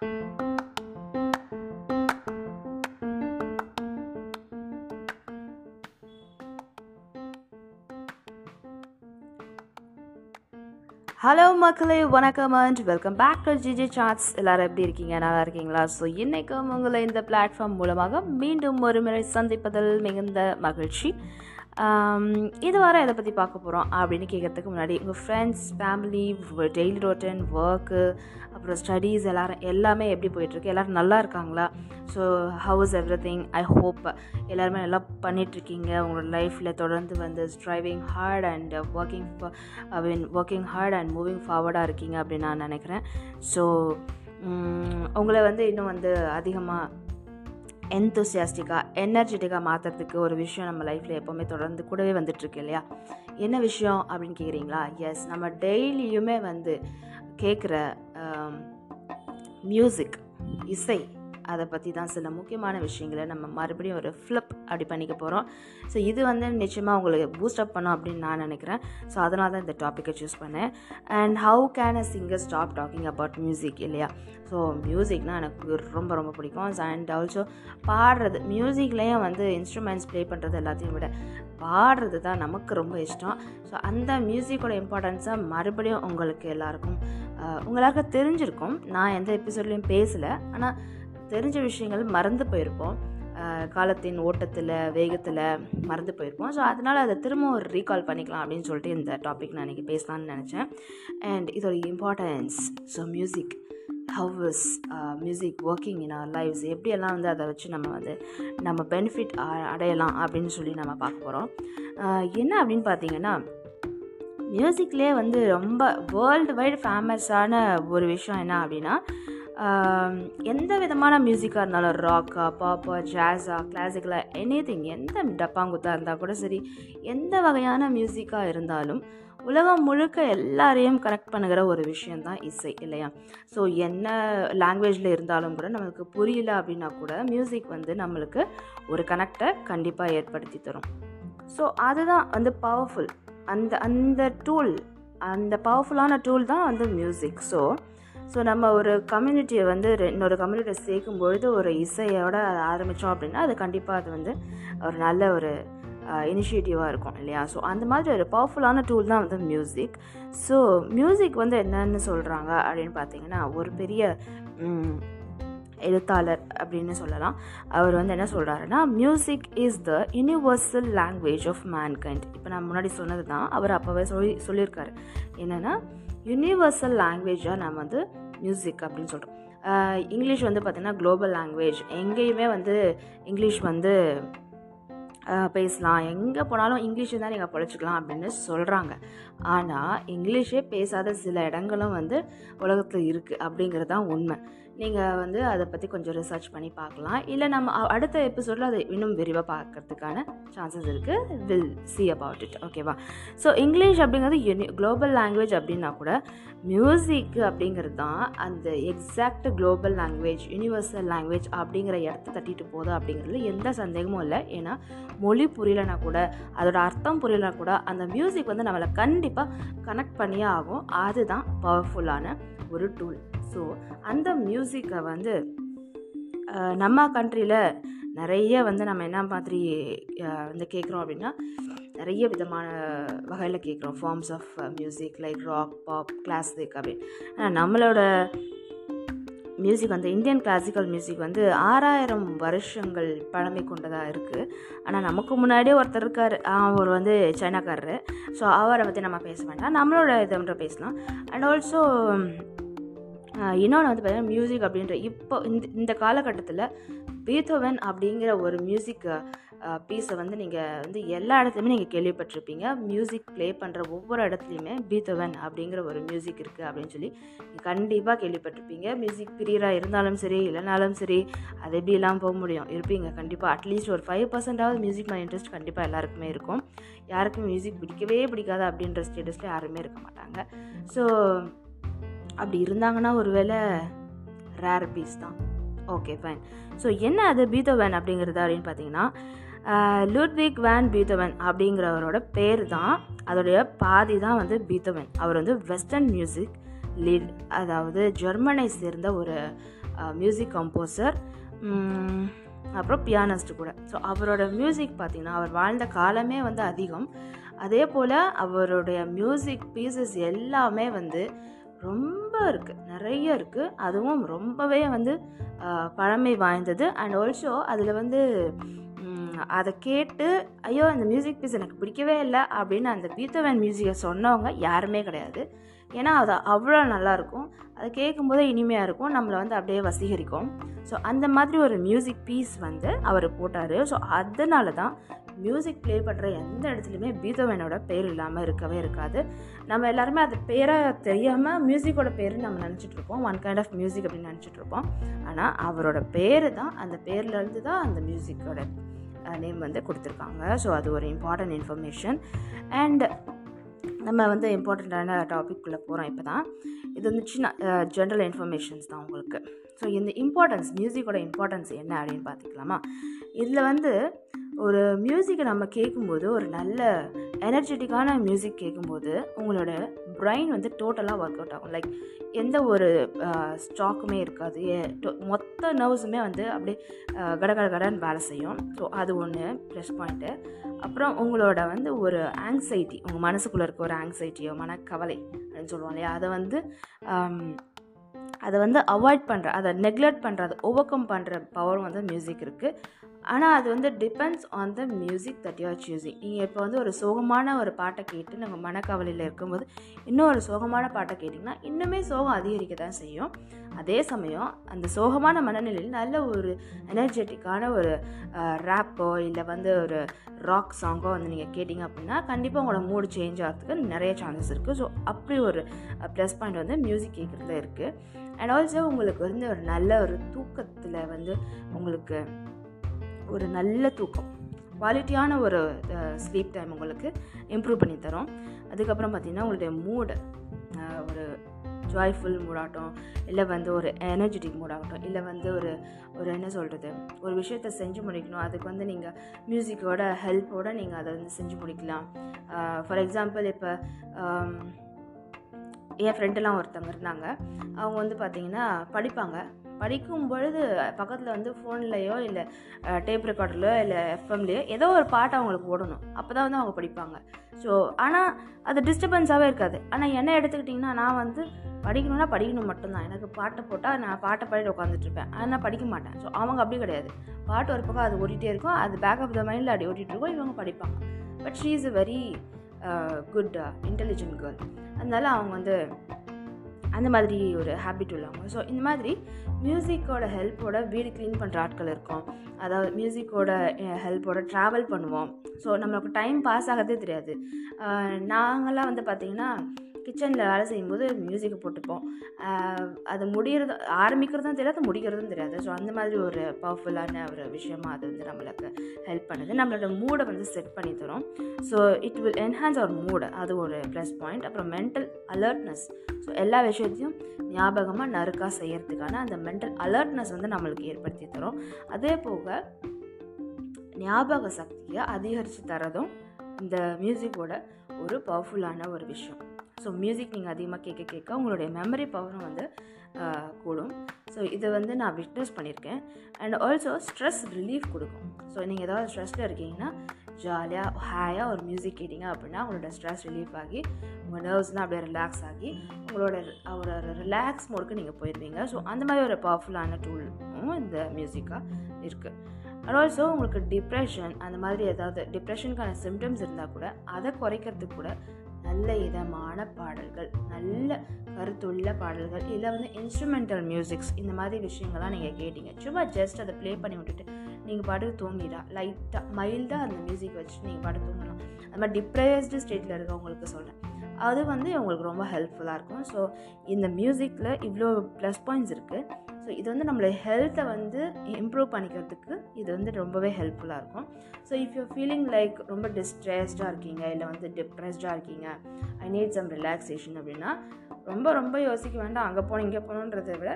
Hello மக்களே வணக்கம் and welcome back to GG chats எல்லாரும் எப்படி இருக்கீங்க? நல்லா இருக்கீங்களா? ஸோ இன்றைக்கும் உங்களை இந்த பிளாட்ஃபார்ம் மூலமாக மீண்டும் ஒரு முறை சந்திப்பதில் மிகுந்த மகிழ்ச்சி. இது வர எதை பற்றி பார்க்க போகிறோம் அப்படின்னு கேட்குறதுக்கு முன்னாடி உங்கள் friends family daily routine work அப்புறம் ஸ்டடீஸ் எல்லோரும் எல்லாமே எப்படி போயிட்டுருக்கு எல்லோரும் நல்லா இருக்காங்களா? So how's everything I hope எல்லாருமே நல்லா பண்ணிகிட்ருக்கீங்க உங்களோட லைஃப்பில் தொடர்ந்து வந்து striving hard and working I mean working hard and moving ஃபார்வர்டாக இருக்கீங்க அப்படின்னு நான் நினைக்கிறேன். ஸோ உங்களை வந்து இன்னும் வந்து அதிகமாக என்தூசியாஸ்டிக்காக எனர்ஜெட்டிக்காக மாற்றுறதுக்கு ஒரு விஷயம் நம்ம லைஃப்பில் எப்போவுமே தொடர்ந்து கூடவே வந்துட்டுருக்கு இல்லையா? என்ன விஷயம் அப்படின்னு கேட்குறீங்களா எஸ் நம்ம டெய்லியுமே வந்து கேட்குற மியூசிக் இசை. அதை பற்றி தான் சில முக்கியமான விஷயங்களை நம்ம மறுபடியும் ஒரு ஃப்ளிப் அப்படி பண்ணிக்க போகிறோம் ஸோ இது வந்து நிச்சயமாக உங்களுக்கு பூஸ்ட் அப் பண்ணும் அப்படின்னு நான் நினைக்கிறேன். ஸோ அதனால தான் இந்த டாப்பிக்கை சூஸ் பண்ணேன். And how can a singer stop talking about music இல்லையா? ஸோ மியூசிக்னால் எனக்கு ரொம்ப ரொம்ப பிடிக்கும். அண்ட் ஆல்சோ பாடுறது மியூசிக்லேயும் வந்து இன்ஸ்ட்ருமெண்ட்ஸ் ப்ளே பண்ணுறது எல்லாத்தையும் விட பாடுறது தான் நமக்கு ரொம்ப இஷ்டம். ஸோ அந்த மியூசிக்கோட இம்பார்ட்டன்ஸை மறுபடியும் உங்களுக்கு எல்லாருக்கும் உங்களாக தெரிஞ்சிருக்கும். நான் எந்த எபிசோட்லேயும் பேசலை. ஆனால் தெரிஞ்ச விஷயங்கள் மறந்து போயிருப்போம். காலத்தின் ஓட்டத்தில் வேகத்தில் மறந்து போயிருப்போம். ஸோ அதனால் அதை திரும்ப ஒரு ரீகால் பண்ணிக்கலாம் அப்படின்னு சொல்லிட்டு இந்த டாபிக் நான் இன்றைக்கி பேசலான்னு நினச்சேன். அண்ட் இதோட importance so music how is music working in our lifes எப்படியெல்லாம் வந்து அதை வச்சு நம்ம வந்து நம்ம பெனிஃபிட் அடையலாம் அப்படின்னு சொல்லி நம்ம பார்க்க போகிறோம் என்ன அப்படின்னு பார்த்தீங்கன்னா மியூசிக்லேயே வந்து ரொம்ப வேர்ல்டு வைடு ஃபேமஸான ஒரு விஷயம் என்ன அப்படின்னா எந்த விதமான மியூசிக்காக இருந்தாலும் ராக்கா பாப்பா ஜாஸா கிளாசிக்கலாக எனி திங் எந்த டப்பாங்குத்தாக இருந்தால் கூட சரி எந்த வகையான மியூசிக்காக இருந்தாலும் உலகம் முழுக்க எல்லாரையும் கனெக்ட் பண்ணுகிற ஒரு விஷயந்தான் இசை இல்லையா? ஸோ என்ன லாங்குவேஜில் இருந்தாலும் கூட நம்மளுக்கு புரியல அப்படின்னா கூட மியூசிக் வந்து நம்மளுக்கு ஒரு கனெக்டை கண்டிப்பாக ஏற்படுத்தி தரும். ஸோ அதுதான் வந்து பவர்ஃபுல் அந்த அந்த டூல் அந்த பவர்ஃபுல்லான டூல் தான் வந்து மியூசிக் ஸோ ஸோ நம்ம ஒரு கம்யூனிட்டியை வந்து இன்னொரு கம்யூனிட்டியை சேர்க்கும் பொழுது ஒரு இசையோட ஆரம்பித்தோம் அப்படின்னா அது கண்டிப்பாக அது வந்து ஒரு நல்ல ஒரு இனிஷியேட்டிவாக இருக்கும் இல்லையா? ஸோ அந்த மாதிரி ஒரு பவர்ஃபுல்லான டூல் தான் வந்து மியூசிக் ஸோ மியூசிக் வந்து என்னன்னு சொல்கிறாங்க அப்படின்னு பார்த்தீங்கன்னா ஒரு பெரிய எழுத்தாளர் அப்படின்னு சொல்லலாம். அவர் வந்து என்ன சொல்கிறாருன்னா music is the universal language of mankind இப்போ நான் முன்னாடி சொன்னது தான் அவர் அப்போவே சொல்லி சொல்லியிருக்காரு. என்னென்னா யூனிவர்சல் லாங்குவேஜாக நம்ம வந்து மியூசிக் அப்படின்னு சொல்கிறோம் இங்கிலீஷ் வந்து பார்த்திங்கன்னா குளோபல் லாங்குவேஜ் எங்கேயுமே வந்து இங்கிலீஷ் வந்து பேசலாம். எங்கே போனாலும் இங்கிலீஷ் தான் நீங்கள் பொழைச்சிக்கலாம் அப்படின்னு சொல்கிறாங்க ஆனால் இங்கிலீஷே பேசாத சில இடங்களும் வந்து உலகத்தில் இருக்குது அப்படிங்கிறது தான் உண்மை. நீங்கள் வந்து அதை பற்றி கொஞ்சம் ரிசர்ச் பண்ணி பார்க்கலாம். இல்லை நம்ம அடுத்த எபிசோடில் அதை இன்னும் விரிவாக பார்க்கறதுக்கான சான்சஸ் இருக்குது வில் சி அபவுட் இட் ஓகேவா ஸோ இங்கிலீஷ் அப்படிங்கிறது யூனி குளோபல் லாங்குவேஜ் அப்படின்னா கூட மியூசிக் அப்படிங்கிறது தான் அந்த exact global language universal language அப்படிங்கிற இடத்த தட்டிட்டு போகுது அப்படிங்கிறதுல எந்த சந்தேகமும் இல்லை. ஏன்னா மொழி புரியலைனா கூட அதோட அர்த்தம் புரியலைனா கூட அந்த மியூசிக் வந்து நம்மளை கண்டிப்பாக கனெக்ட் பண்ணியே ஆகும். அதுதான் பவர்ஃபுல்லான ஒரு டூல் ஸோ அந்த மியூசிக்கை வந்து நம்ம கண்ட்ரியில் நிறைய வந்து நம்ம என்ன மாதிரி வந்து கேட்குறோம் அப்படின்னா நிறைய விதமான வகையில் கேட்குறோம். Forms of music like rock pop classic அப்படின்னு ஆனால் நம்மளோட மியூசிக் வந்து இந்தியன் கிளாசிக்கல் மியூசிக் வந்து ஆறாயிரம் வருஷங்கள் பழமை கொண்டதாக இருக்குது ஆனால் நமக்கு முன்னாடியே ஒருத்தர் இருக்கார். அவர் வந்து சைனாக்காரர். ஸோ அவரை பற்றி நம்ம பேச வேண்டாம். நம்மளோட இதை மட்டும் பேசலாம். அண்ட் ஆல்சோ இன்னொன்று வந்து பார்த்திங்கன்னா மியூசிக் அப்படின்ற இப்போ இந்த இந்த காலகட்டத்தில் பீத்தோவன் அப்படிங்கிற ஒரு மியூசிக் பீஸை வந்து நீங்கள் வந்து எல்லா இடத்துலையுமே நீங்கள் கேள்விப்பட்டிருப்பீங்க. மியூசிக் ப்ளே பண்ணுற ஒவ்வொரு இடத்துலையுமே பீத்தோவன் அப்படிங்கிற ஒரு மியூசிக் இருக்குது அப்படின்னு சொல்லி கண்டிப்பாக கேள்விப்பட்டிருப்பீங்க. மியூசிக் பிரியராக இருந்தாலும் சரி இல்லைனாலும் சரி அது எப்படி இல்லாமல் போக முடியும் இருப்பீங்க கண்டிப்பாக அட்லீஸ்ட் ஒரு ஃபைவ் பர்சன்டாவது மியூசிக் மேலே இன்ட்ரெஸ்ட் கண்டிப்பாக எல்லாருக்குமே இருக்கும். யாருக்கும் மியூசிக் பிடிக்கவே பிடிக்காது அப்படின்ற ஸ்டேட்டஸில் யாருமே இருக்க மாட்டாங்க. ஸோ அப்படி இருந்தாங்கன்னா ஒருவேளை ரேர் பீஸ் தான். ஓகே ஃபைன் ஸோ என்ன அது பீத்தோவன் அப்படிங்கிறது அப்படின்னு பார்த்தீங்கன்னா லுட்விக் வேன் பீதோவன் அப்படிங்கிறவரோட பேர் தான். அதோடைய பாதி தான் வந்து பீத்தோவன் அவர் வந்து வெஸ்டர்ன் மியூசிக் லீட் அதாவது ஜெர்மனை சேர்ந்த ஒரு மியூசிக் கம்போசர் அப்புறம் பியானஸ்ட் கூட. ஸோ அவரோட மியூசிக் பார்த்திங்கன்னா அவர் வாழ்ந்த காலமே வந்து அதிகம். அதே போல் அவருடைய மியூசிக் பீசஸ் எல்லாமே வந்து ரொம்ப இருக்குது நிறைய இருக்குது அதுவும் ரொம்பவே வந்து பழமை வாய்ந்தது. அண்ட் ஆல்சோ அதில் வந்து அதை கேட்டு ஐயோ அந்த மியூசிக் பீஸ் எனக்கு பிடிக்கவே இல்லை அப்படின்னு அந்த பீத்தவன் மியூசிக்கை சொன்னவங்க யாருமே கிடையாது. ஏன்னா அது அவ்வளோ நல்லாயிருக்கும் அதை கேட்கும்போதே இனிமையாக இருக்கும். நம்மளை வந்து அப்படியே வசீகரிக்கும். ஸோ அந்த மாதிரி ஒரு மியூசிக் பீஸ் வந்து அவர் போட்டார். ஸோ அதனால தான் மியூசிக் ப்ளே பண்ணுற எந்த இடத்துலையுமே பீத்தவனோட பேர் இல்லாமல் இருக்கவே இருக்காது. நம்ம எல்லாருமே அது பேரை தெரியாமல் மியூசிக்கோட பேர் நம்ம நினச்சிட்ருப்போம் ஒன் கைண்ட் ஆஃப் மியூசிக் அப்படின்னு நினச்சிட்ருப்போம் ஆனால் அவரோட பேர் தான் அந்த பேர்லேருந்து தான் அந்த மியூசிக்கோட நேம் வந்து கொடுத்துருக்காங்க. ஸோ அது ஒரு இம்பார்ட்டன்ட் இன்ஃபர்மேஷன் அண்ட் நம்ம வந்து இம்பார்ட்டண்ட்டான டாபிக்குள்ளே போகிறோம் இப்போ தான் இது வந்து சின்ன ஜென்ரல் இன்ஃபர்மேஷன்ஸ் தான் உங்களுக்கு. ஸோ இந்த இம்பார்ட்டன்ஸ் மியூசிக்கோட இம்பார்ட்டன்ஸ் என்ன அப்படின்னு பார்த்துக்கலாமா? இதில் வந்து ஒரு மியூசிக்கை நம்ம கேட்கும்போது ஒரு நல்ல எனர்ஜெட்டிக்கான மியூசிக் கேட்கும்போது உங்களோட பிரைன் வந்து டோட்டலாக ஒர்க் அவுட் ஆகும். லைக் எந்த ஒரு ஸ்டாக்குமே இருக்காது. மொத்த நர்வ்ஸுமே வந்து அப்படியே கட கட கடன்னு வேலை செய்யும். ஸோ அது ஒன்று ப்ளஸ் பாயிண்ட்டு அப்புறம் உங்களோட வந்து ஒரு ஆங்ஸைட்டி உங்கள் மனசுக்குள்ளே இருக்க ஒரு ஆங்ஸைட்டியோ மனக்கவலை அப்படின்னு சொல்லுவோம் இல்லையா? அதை வந்து அதை வந்து அவாய்ட் பண்ணுற அதை நெக்லெக்ட் பண்ணுற அதை ஓவர் கம் பண்ணுற பவரும் வந்து மியூசிக் இருக்குது ஆனால் அது வந்து depends on the music that you're choosing நீங்கள் இப்போ வந்து ஒரு சோகமான ஒரு பாட்டை கேட்டு நாங்கள் மனக்கவலையில் இருக்கும்போது இன்னும் ஒரு சோகமான பாட்டை கேட்டிங்கன்னா இன்னுமே சோகம் அதிகரிக்க தான் செய்யும். அதே சமயம் அந்த சோகமான மனநிலையில் நல்ல ஒரு எனர்ஜெட்டிக்கான ஒரு ரேப்போ இல்லை வந்து ஒரு ராக் சாங்கோ வந்து நீங்கள் கேட்டிங்க அப்படின்னா கண்டிப்பாக உங்களோட மூடு சேஞ்ச் ஆகிறதுக்கு நிறைய சான்சஸ் இருக்குது ஸோ அப்படி ஒரு ப்ளஸ் பாயிண்ட் வந்து மியூசிக் கேட்குறதுல இருக்குது அண்ட் ஆல்சோ உங்களுக்கு வந்து ஒரு நல்ல ஒரு தூக்கத்தில் வந்து உங்களுக்கு ஒரு நல்ல தூக்கம். குவாலிட்டியான ஒரு ஸ்லீப் டைம் உங்களுக்கு இம்ப்ரூவ் பண்ணி தரும். அதுக்கப்புறம் பார்த்திங்கன்னா உங்களுடைய மூடு ஒரு ஜாய்ஃபுல் மூடாகட்டும் இல்லை வந்து ஒரு எனர்ஜெட்டிக் மூடாகட்டும் இல்லை வந்து ஒரு ஒரு என்ன சொல்கிறது ஒரு விஷயத்த செஞ்சு முடிக்கணும். அதுக்கு வந்து நீங்கள் மியூசிக்கோட ஹெல்ப்போடு நீங்கள் அதை வந்து செஞ்சு முடிக்கலாம். ஃபார் எக்ஸாம்பிள் இப்போ என் ஃப்ரெண்டெல்லாம் ஒருத்தவங்க இருந்தாங்க. அவங்க வந்து பார்த்திங்கன்னா படிப்பாங்க. படிக்கும் பொழுது பக்கத்தில் வந்து ஃபோன்லேயோ இல்லை டேப் ரெக்கார்டர்லையோ இல்லை எஃப்எம்லேயோ ஏதோ ஒரு பாட்டை அவங்களுக்கு ஓடணும் அப்போ தான் வந்து அவங்க படிப்பாங்க. ஸோ ஆனால் அது டிஸ்டர்பன்ஸாகவே இருக்காது. ஆனால் என்ன எடுத்துக்கிட்டிங்கன்னா நான் வந்து படிக்கணும்னா படிக்கணும் மட்டும்தான். எனக்கு பாட்டை போட்டால் நான் பாட்டை பாடிட்டு உட்காந்துட்ருப்பேன் ஆனால் படிக்க மாட்டேன். ஸோ அவங்க அப்படி கிடையாது. பாட்டு ஒரு பக்கம் அது ஓடிட்டே இருக்கும். அது பேக் ஆஃப் த மைண்டில் அப்படி ஓட்டிகிட்டு இருக்கும். இவங்க படிப்பாங்க. But she is a very good intelligent girl அதனால அவங்க வந்து அந்த மாதிரி ஒரு ஹேபிட் உள்ளவங்க. ஸோ இந்த மாதிரி மியூசிக்கோட ஹெல்ப்போட வீடு க்ளீன் பண்ணுற ஆட்கள் இருக்கும். அதாவது மியூசிக்கோட ஹெல்ப்போட ட்ராவல் பண்ணுவோம். ஸோ நம்மளுக்கு டைம் பாஸ் ஆகிறதே தெரியாது. நாங்களாம் வந்து பார்த்திங்கன்னா கிச்சனில் வேலை செய்யும்போது மியூசிக்கை போட்டுப்போம். அது முடிகிறது ஆரம்பிக்கிறதும் தெரியாது முடிக்கிறதும் தெரியாது. ஸோ அந்த மாதிரி ஒரு பவர்ஃபுல்லான ஒரு விஷயமாக அது வந்து நம்மளுக்கு ஹெல்ப் பண்ணுது. நம்மளோட மூடை வந்து செட் பண்ணி தரும். So it will enhance our mood அது ஒரு ப்ளஸ் பாயிண்ட் அப்புறம் மென்டல் அலர்ட்னஸ் ஸோ எல்லா விஷயத்தையும் ஞாபகமாக நறுக்காக செய்கிறதுக்கான அந்த மென்டல் அலர்ட்னஸ் வந்து நம்மளுக்கு ஏற்படுத்தி தரும். அதே போக ஞாபக சக்தியை அதிகரித்து தரதும் இந்த மியூசிக்கோட ஒரு பவர்ஃபுல்லான ஒரு விஷயம். ஸோ மியூசிக் நீங்கள் அதிகமாக கேட்க கேட்க உங்களுடைய மெமரி பவரும் வந்து கூடும். ஸோ இதை வந்து நான் விட்னஸ் பண்ணியிருக்கேன் அண்ட் ஆல்சோ ஸ்ட்ரெஸ் ரிலீஃப் கொடுக்கும். ஸோ நீங்கள் ஏதாவது ஸ்ட்ரெஸ்ஸில் இருக்கீங்கன்னா ஜாலியாக ஹாயாக ஒரு மியூசிக் கேட்டிங்க அப்படின்னா உங்களோட ஸ்ட்ரெஸ் ரிலீஃப் ஆகி உங்கள் நர்வ்ஸ்லாம் அப்படியே ரிலாக்ஸ் ஆகி உங்களோட ஒரு ரிலாக்ஸ் மோடுக்கு நீங்கள் போயிடுவீங்க ஸோ அந்த மாதிரி ஒரு பவர்ஃபுல்லான டூலும் இந்த மியூசிக்காக இருக்குது அண்ட் ஆல்சோ உங்களுக்கு டிப்ரெஷன் அந்த மாதிரி ஏதாவது டிப்ரெஷனுக்கான சிம்டம்ஸ் இருந்தால் கூட அதை குறைக்கிறதுக்கு கூட நல்ல இதமான பாடல்கள் நல்ல கருத்துள்ள பாடல்கள் இல்லை வந்து இன்ஸ்ட்ருமெண்டல் மியூசிக்ஸ் இந்த மாதிரி விஷயங்கள்லாம் நீங்கள் கேட்டீங்க. சும்மா ஜஸ்ட் அதை ப்ளே பண்ணி விட்டுட்டு நீங்கள் பாட்டு தூங்கிடா. லைட்டாக மைல்டாக அந்த மியூசிக் வச்சு நீங்கள் பாட்டு தூங்கலாம். அது மாதிரி டிப்ரெஸ்டு ஸ்டேட்டில் இருக்கவங்களுக்கு சொல்கிறேன் அது வந்து உங்களுக்கு ரொம்ப ஹெல்ப்ஃபுல்லாக இருக்கும். ஸோ இந்த மியூசிக்கில் இவ்வளோ ப்ளஸ் பாயிண்ட்ஸ் இருக்குது ஸோ இது வந்து நம்மளோட ஹெல்த்தை வந்து இம்ப்ரூவ் பண்ணிக்கிறதுக்கு இது வந்து ரொம்பவே ஹெல்ப்ஃபுல்லாக இருக்கும். So if you feeling like ரொம்ப டிஸ்ட்ரெஸ்டாக இருக்கீங்க இல்லை வந்து டிப்ரெஸ்டாக இருக்கீங்க ஐ நீட் சம் ரிலாக்ஸேஷன் அப்படின்னா ரொம்ப ரொம்ப யோசிக்க வேண்டாம். அங்கே போகணும் இங்கே போகணுன்றதை விட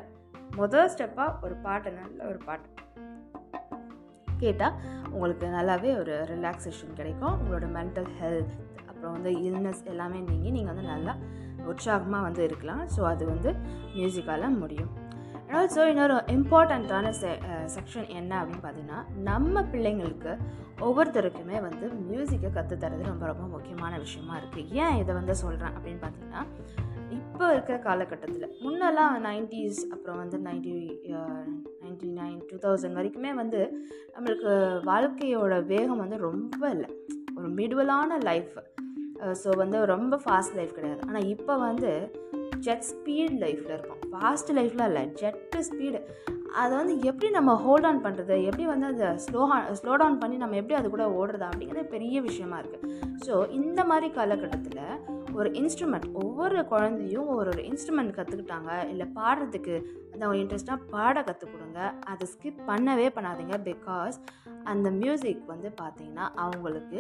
முதல் ஸ்டெப்பாக ஒரு பாட்டு நல்ல ஒரு பாட்டு. கேட்டால் உங்களுக்கு நல்லாவே ஒரு ரிலாக்ஸேஷன் கிடைக்கும். உங்களோட மென்டல் ஹெல்த் அப்புறம் வந்து இல்னஸ் எல்லாமே நீங்கள் நீங்கள் வந்து நல்லா உற்சாகமாக வந்து இருக்கலாம். ஸோ அது வந்து மியூசிக்கால் முடியும். ஆல்சோ இன்னொரு இம்பார்ட்டண்ட்டான செ செக்ஷன் என்ன அப்படின்னு பார்த்தீங்கன்னா நம்ம பிள்ளைங்களுக்கு ஒவ்வொருத்தருக்குமே வந்து மியூசிக்கை கற்றுத்தரது ரொம்ப ரொம்ப முக்கியமான விஷயமா இருக்குது ஏன் இதை வந்து சொல்கிறேன் அப்படின்னு பார்த்தீங்கன்னா இப்போ இருக்கிற காலகட்டத்தில் முன்னெல்லாம் நைன்டிஸ் அப்புறம் வந்து ninety ninety nine two thousand வரைக்குமே வந்து நம்மளுக்கு வாழ்க்கையோட வேகம் வந்து ரொம்ப இல்லை. ஒரு மிடுவலான லைஃப் ஸோ வந்து ரொம்ப ஃபாஸ்ட் லைஃப் கிடையாது. ஆனால் இப்போ வந்து ஜெட் ஸ்பீட் லைஃப்பில் இருக்கும். ஃபாஸ்ட் லைஃப்லாம் இல்லை ஜெட்டு ஸ்பீடு அதை வந்து எப்படி நம்ம ஹோல்ட் ஆன் பண்ணுறது எப்படி வந்து அதை ஸ்லோ ஸ்லோ டவுன் பண்ணி நம்ம எப்படி அது கூட ஓடுறது அப்படிங்கிறது பெரிய விஷயமா இருக்குது ஸோ இந்த மாதிரி காலகட்டத்தில் ஒரு இன்ஸ்ட்ருமெண்ட் ஒவ்வொரு குழந்தையும் ஒரு ஒரு இன்ஸ்ட்ருமெண்ட் கற்றுக்கிட்டாங்க இல்லை பாடுறதுக்கு அந்த அவங்க இன்ட்ரெஸ்ட்டாக பாட கற்றுக் கொடுங்க அதை ஸ்கிப் பண்ணவே பண்ணாதீங்க. பிகாஸ் அந்த மியூசிக் வந்து பார்த்திங்கன்னா அவங்களுக்கு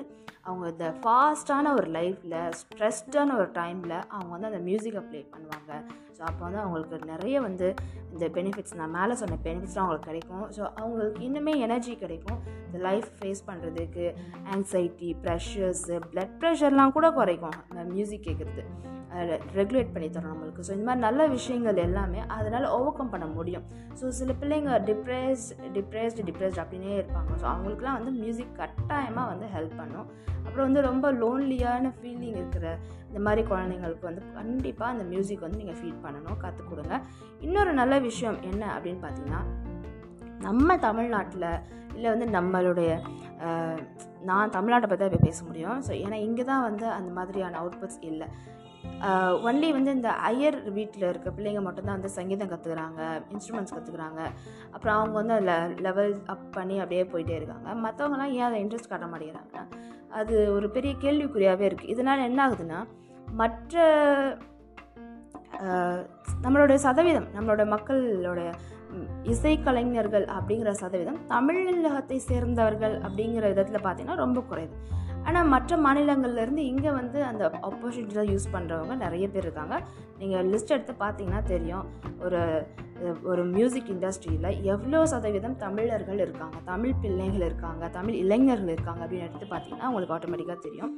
அவங்க இந்த ஃபாஸ்ட்டான ஒரு லைஃப்பில் ஸ்ட்ரெஸ்டான ஒரு டைமில் அவங்க வந்து அந்த மியூசிக்கை ப்ளே பண்ணுவாங்க. ஸோ அப்போ வந்து அவங்களுக்கு நிறைய வந்து இந்த பெனிஃபிட்ஸ் நான் மேலே சொன்ன பெனிஃபிட்ஸ்லாம் அவங்களுக்கு கிடைக்கும். ஸோ அவங்களுக்கு இன்னுமே எனர்ஜி கிடைக்கும். இந்த லைஃப் ஃபேஸ் பண்ணுறதுக்கு ஆங்ஸைட்டி ப்ரெஷர்ஸு ப்ளட் ப்ரெஷர்லாம் கூட குறைக்கும். மியூசிக் கேட்குறது ரெகுலேட் பண்ணி தரும் நம்மளுக்கு. ஸோ இந்த மாதிரி நல்ல விஷயங்கள் எல்லாமே அதனால் ஓவர் கம் பண்ண முடியும். ஸோ சில பிள்ளைங்க டிப்ரெஸ் டிப்ரெஸ்டு டிப்ரெஸ்ட் அப்படின்னே இருப்பாங்க. ஸோ அவங்களுக்குலாம் வந்து மியூசிக் கட்டாயமாக வந்து ஹெல்ப் பண்ணும். அப்புறம் வந்து ரொம்ப லோன்லியான ஃபீலிங் இருக்கிற இந்த மாதிரி குழந்தைங்களுக்கு வந்து கண்டிப்பாக அந்த மியூசிக் வந்து நீங்கள் ஃபீல் பண்ணணும் கற்றுக் கொடுங்க இன்னொரு நல்ல விஷயம் என்ன அப்படின்னு பார்த்தீங்கன்னா நம்ம தமிழ்நாட்டில் இல்லை வந்து நம்மளுடைய நான் தமிழ்நாட்டை பற்றி இப்போ பேச முடியும். ஸோ ஏன்னா இங்கே தான் வந்து அந்த மாதிரியான அவுட்புட்ஸ் இல்லை. ஒன்லி வந்து இந்த ஐயர் வீட்டில் இருக்க பிள்ளைங்க மட்டும்தான் வந்து சங்கீதம் கற்றுக்குறாங்க இன்ஸ்ட்ருமெண்ட்ஸ் கற்றுக்குறாங்க அப்புறம் அவங்க வந்து அதில் லெவல் அப் பண்ணி அப்படியே போயிட்டே இருக்காங்க. மற்றவங்களாம் ஏன் அதை இன்ட்ரெஸ்ட் காட்ட மாட்டேங்கிறாங்க? அது ஒரு பெரிய கேள்விக்குறியாகவே இருக்குது இதனால் என்ன ஆகுதுன்னா மற்ற நம்மளுடைய சதவீதம் நம்மளோட மக்களோட இசைக்கலைஞர்கள் அப்படிங்கிற சதவீதம் தமிழகத்தை சேர்ந்தவர்கள் அப்படிங்கிற விதத்தில் பார்த்திங்கன்னா ரொம்ப குறைவு. ஆனால் மற்ற மாநிலங்கள்லேருந்து இங்கே வந்து அந்த ஆப்பர்ச்சுனிட்டிஸாக யூஸ் பண்ணுறவங்க நிறைய பேர் இருக்காங்க. நீங்கள் லிஸ்ட் எடுத்து பார்த்தீங்கன்னா தெரியும். ஒரு ஒரு மியூசிக் இண்டஸ்ட்ரியில் எவ்வளோ சதவீதம் தமிழர்கள் இருக்காங்க. தமிழ் பிள்ளைகள் இருக்காங்க. தமிழ் இளைஞர்கள் இருக்காங்க அப்படின்னு எடுத்து பார்த்தீங்கன்னா உங்களுக்கு ஆட்டோமேட்டிக்காக தெரியும்.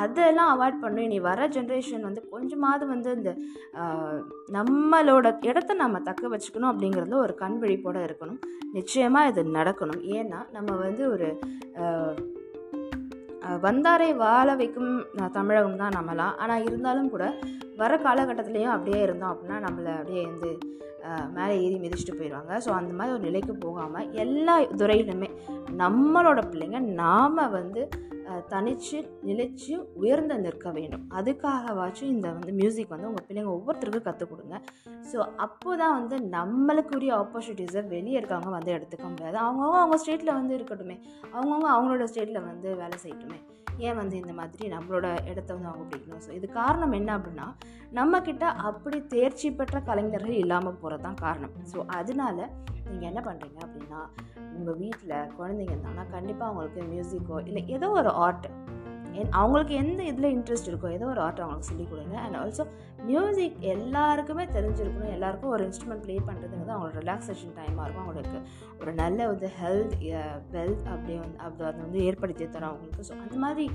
அதெல்லாம் அவாய்ட் பண்ணும் இனி வர ஜென்ரேஷன் வந்து கொஞ்சமாவது வந்து இந்த நம்மளோட இடத்த நம்ம தக்க வச்சுக்கணும் அப்படிங்கிறதுல ஒரு கண் விழிப்போடு இருக்கணும். நிச்சயமாக இது நடக்கணும். ஏன்னா நம்ம வந்து ஒரு வந்தாரை வாழ வைக்கும் தமிழகம் தான் நம்மலாம். ஆனால் இருந்தாலும் கூட வர காலகட்டத்துலேயும் அப்படியே இருந்தோம் அப்படின்னா நம்மளை அப்படியே வந்து மேலே ஏறி மிதிச்சுட்டு போயிடுவாங்க ஸோ அந்த மாதிரி ஒரு நிலைக்கு போகாமல் எல்லா துறையிலுமே நம்மளோட பிள்ளைங்க நாம் வந்து தனித்து நிலைச்சு உயர்ந்து நிற்க வேண்டும். அதுக்காகவாச்சும் இந்த வந்து மியூசிக் வந்து உங்கள் பிள்ளைங்க ஒவ்வொருத்தருக்கும் கற்றுக் கொடுங்க. ஸோ அப்போ தான் வந்து நம்மளுக்குரிய ஆப்பர்ச்சுனிட்டிஸை வெளியே இருக்கவங்க வந்து எடுத்துக்க முடியாது. அவங்கவுங்க அவங்க ஸ்டேட்டில் வந்து இருக்கட்டுமே. அவங்கவுங்க அவங்களோட ஸ்டேட்டில் வந்து வேலை செய்யட்டுமே. ஏன் வந்து இந்த மாதிரி நம்மளோட இடத்த வந்து அவங்க பிடிக்கணும்? ஸோ இது காரணம் என்ன அப்படின்னா நம்மக்கிட்ட அப்படி தேர்ச்சி பெற்ற கலைஞர்கள் இல்லாமல் போகிறது தான் காரணம். ஸோ அதனால நீங்கள் என்ன பண்ணுறீங்க அப்படின்னா உங்கள் வீட்டில் குழந்தைங்க இருந்தாங்கன்னா கண்டிப்பாக அவங்களுக்கு மியூசிக்கோ இல்லை ஏதோ ஒரு ஆர்ட் என் அவங்களுக்கு எந்த இதில் இன்ட்ரெஸ்ட் இருக்கோ ஏதோ ஒரு ஆர்ட் அவங்களுக்கு சொல்லிக் கொடுங்க. அண்ட் ஆல்சோ மியூசிக் எல்லாருக்குமே தெரிஞ்சிருக்கணும். எல்லாருக்கும் ஒரு இன்ஸ்ட்ருமெண்ட் ப்ளே பண்ணுறதுங்கிறது அவங்களோட ரிலாக்ஸேஷன் டைமாக இருக்கும் அவங்களுக்கு. ஒரு நல்ல வந்து ஹெல்த் வெல்த் அப்படி வந்து அது அதை வந்து ஏற்படுத்தி தரும் அவங்களுக்கு. ஸோ அந்த மாதிரி